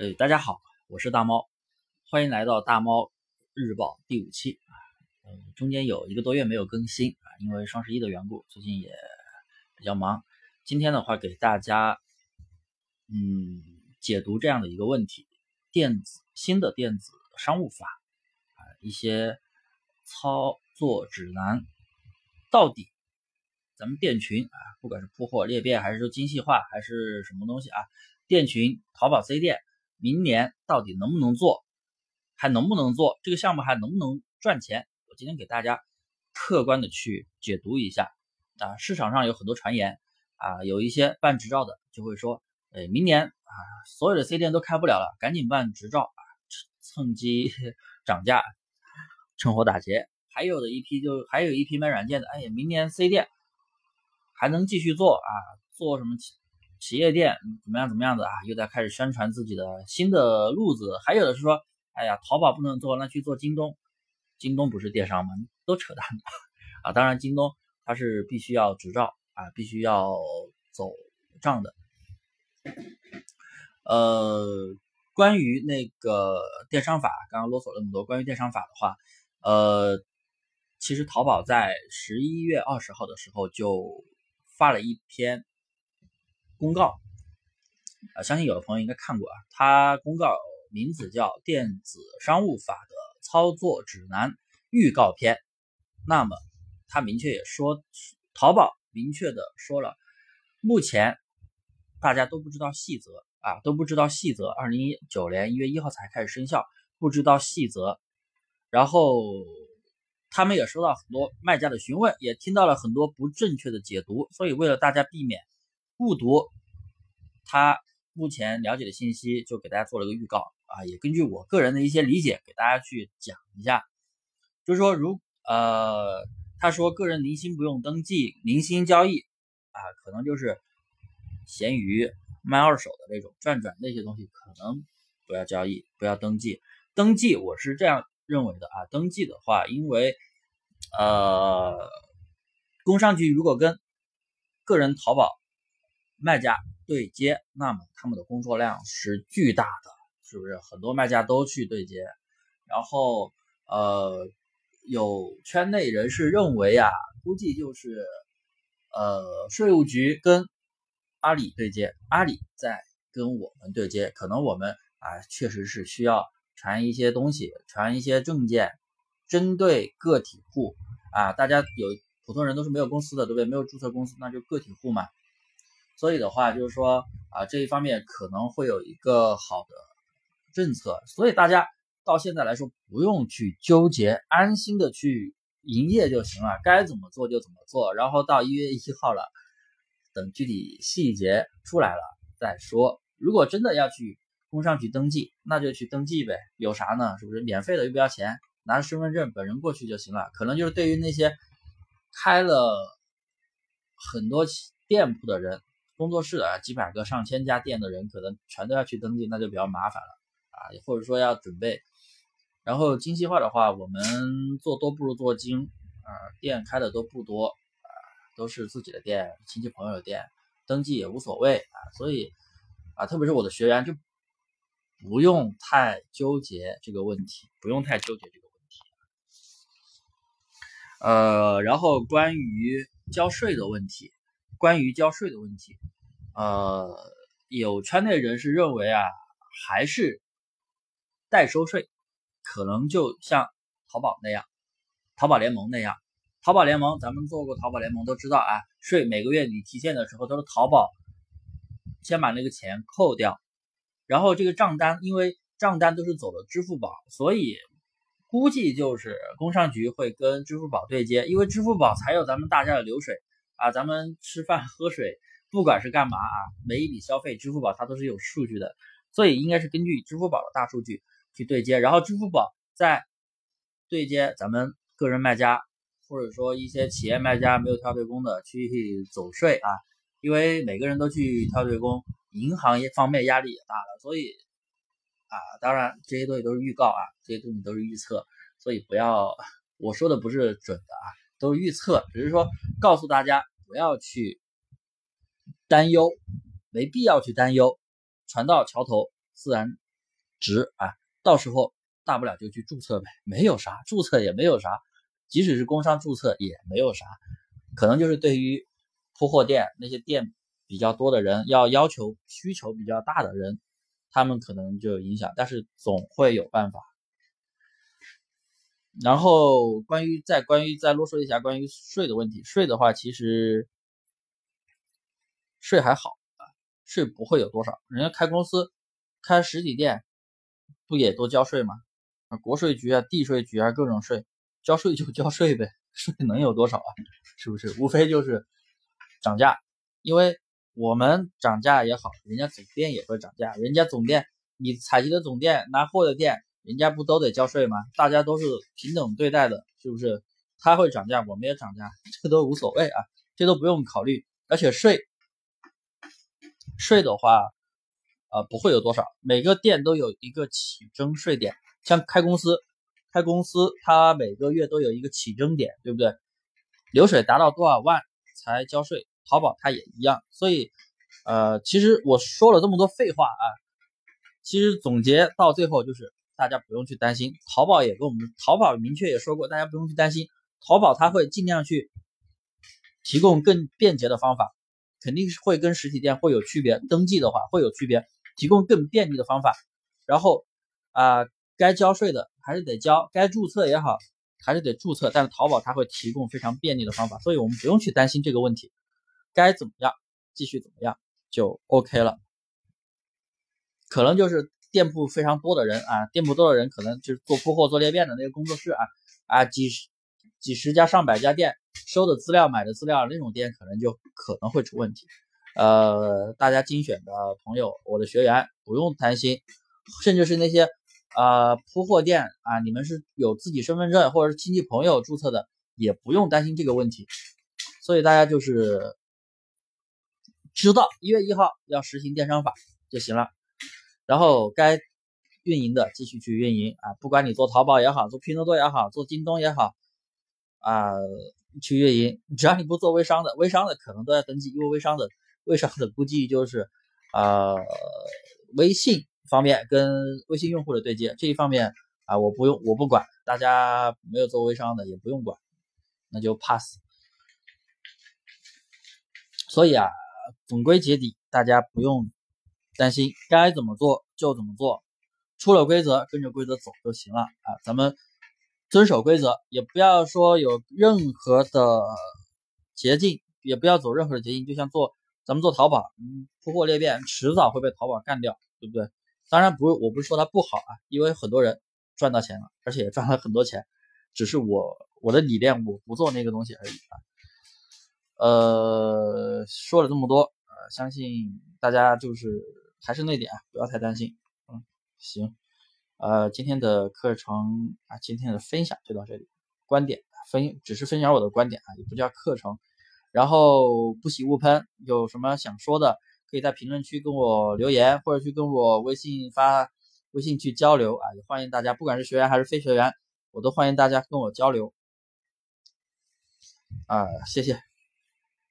呃，大家好，我是大猫，欢迎来到大猫日报第五期啊。呃，中间有一个多月没有更新啊，因为双十一的缘故，最近也比较忙。今天的话，给大家嗯解读这样的一个问题：电子新的电子商务法啊，一些操作指南，到底咱们店群啊，不管是铺货裂变，还是说精细化，还是什么东西啊，店群淘宝 C 店。明年到底能不能做，还能不能做这个项目，还能不能赚钱？我今天给大家客观的去解读一下啊。市场上有很多传言啊，有一些办执照的就会说，哎，明年啊，所有的 C 店都开不了了，赶紧办执照啊，趁机 涨价，趁火打劫。还有的一批就还有一批卖软件的，哎呀，明年 C 店还能继续做啊，做什么？企业店怎么样？怎么样的啊？又在开始宣传自己的新的路子。还有的是说，哎呀，淘宝不能做，那去做京东。京东不是电商吗？都扯淡啊！当然，京东它是必须要执照啊，必须要走账的。呃，关于那个电商法，刚刚啰嗦了那么多。关于电商法的话，呃，其实淘宝在十一月二十号的时候就发了一篇。公告啊，相信有的朋友应该看过啊。它公告名字叫《电子商务法的操作指南预告片》。那么，它明确也说，淘宝明确的说了，目前大家都不知道细则啊，都不知道细则。二零一九年一月一号才开始生效，不知道细则。然后，他们也收到很多卖家的询问，也听到了很多不正确的解读。所以，为了大家避免。误读他目前了解的信息，就给大家做了个预告啊，也根据我个人的一些理解给大家去讲一下，就是说，如呃，他说个人零星不用登记，零星交易啊，可能就是闲鱼卖二手的那种转转那些东西，可能不要交易，不要登记。登记我是这样认为的啊，登记的话，因为呃，工商局如果跟个人淘宝。卖家对接，那么他们的工作量是巨大的，是不是？很多卖家都去对接，然后呃，有圈内人士认为啊，估计就是呃，税务局跟阿里对接，阿里在跟我们对接，可能我们啊，确实是需要传一些东西，传一些证件，针对个体户啊，大家有普通人都是没有公司的，对不对？没有注册公司，那就个体户嘛。所以的话，就是说啊，这一方面可能会有一个好的政策，所以大家到现在来说不用去纠结，安心的去营业就行了，该怎么做就怎么做。然后到一月一号了，等具体细节出来了再说。如果真的要去工商局登记，那就去登记呗，有啥呢？是不是免费的又不要钱？拿着身份证本人过去就行了。可能就是对于那些开了很多店铺的人。工作室啊，几百个、上千家店的人，可能全都要去登记，那就比较麻烦了啊。或者说要准备，然后精细化的话，我们做多不如做精啊。店开的都不多啊，都是自己的店、亲戚朋友的店，登记也无所谓啊。所以啊，特别是我的学员就不用太纠结这个问题，不用太纠结这个问题。呃，然后关于交税的问题。关于交税的问题，呃，有圈内人士认为啊，还是代收税，可能就像淘宝那样，淘宝联盟那样。淘宝联盟，咱们做过淘宝联盟都知道啊，税每个月你提现的时候都是淘宝先把那个钱扣掉，然后这个账单，因为账单都是走了支付宝，所以估计就是工商局会跟支付宝对接，因为支付宝才有咱们大家的流水。啊，咱们吃饭喝水，不管是干嘛啊，每一笔消费，支付宝它都是有数据的，所以应该是根据支付宝的大数据去对接，然后支付宝再对接咱们个人卖家，或者说一些企业卖家没有跳对公的去走税啊，因为每个人都去跳对公，银行业方面压力也大了，所以啊，当然这些东西都是预告啊，这些东西都是预测，所以不要我说的不是准的啊。都是预测，只是说告诉大家不要去担忧，没必要去担忧，船到桥头自然直啊，到时候大不了就去注册呗，没有啥，注册也没有啥，即使是工商注册也没有啥，可能就是对于铺货店那些店比较多的人，要要求需求比较大的人，他们可能就有影响，但是总会有办法。然后关于再关于再啰嗦一下关于税的问题，税的话其实税还好啊，税不会有多少，人家开公司开实体店不也都交税吗？啊，国税局啊、地税局啊各种税，交税就交税呗，税能有多少啊？是不是？无非就是涨价，因为我们涨价也好，人家总店也会涨价，人家总店你采集的总店拿货的店。人家不都得交税吗？大家都是平等对待的，是不是？他会涨价，我们也涨价，这都无所谓啊，这都不用考虑。而且税，税的话，呃，不会有多少，每个店都有一个起征税点。像开公司，开公司它每个月都有一个起征点，对不对？流水达到多少万才交税？淘宝它也一样。所以，呃，其实我说了这么多废话啊，其实总结到最后就是。大家不用去担心，淘宝也跟我们淘宝明确也说过，大家不用去担心，淘宝它会尽量去提供更便捷的方法，肯定是会跟实体店会有区别，登记的话会有区别，提供更便利的方法。然后啊，该交税的还是得交，该注册也好还是得注册，但是淘宝它会提供非常便利的方法，所以我们不用去担心这个问题，该怎么样继续怎么样就 OK 了，可能就是。店铺非常多的人啊，店铺多的人可能就是做铺货、做裂变的那个工作室啊啊，几十几十家、上百家店收的资料、买的资料那种店，可能就可能会出问题。呃，大家精选的朋友，我的学员不用担心，甚至是那些啊铺货店啊，你们是有自己身份证或者是亲戚朋友注册的，也不用担心这个问题。所以大家就是知道一月一号要实行电商法就行了。然后该运营的继续去运营啊，不管你做淘宝也好，做拼多多也好，做京东也好，啊，去运营，只要你不做微商的，微商的可能都要登记，因为微商的微商的估计就是啊，微信方面跟微信用户的对接这一方面啊，我不用我不管，大家没有做微商的也不用管，那就 pass。所以啊，总归结底，大家不用。担心该怎么做就怎么做，出了规则跟着规则走就行了啊！咱们遵守规则，也不要说有任何的捷径，也不要走任何的捷径。就像做咱们做淘宝，嗯，铺货裂变，迟早会被淘宝干掉，对不对？当然不，我不是说它不好啊，因为很多人赚到钱了，而且也赚了很多钱，只是我我的理念我不做那个东西而已啊。呃，说了这么多，呃，相信大家就是。还是那点啊，不要太担心。嗯，行，呃，今天的课程啊，今天的分享就到这里。观点分只是分享我的观点啊，也不叫课程。然后不喜勿喷，有什么想说的，可以在评论区跟我留言，或者去跟我微信发微信去交流啊。也欢迎大家，不管是学员还是非学员，我都欢迎大家跟我交流。啊，谢谢。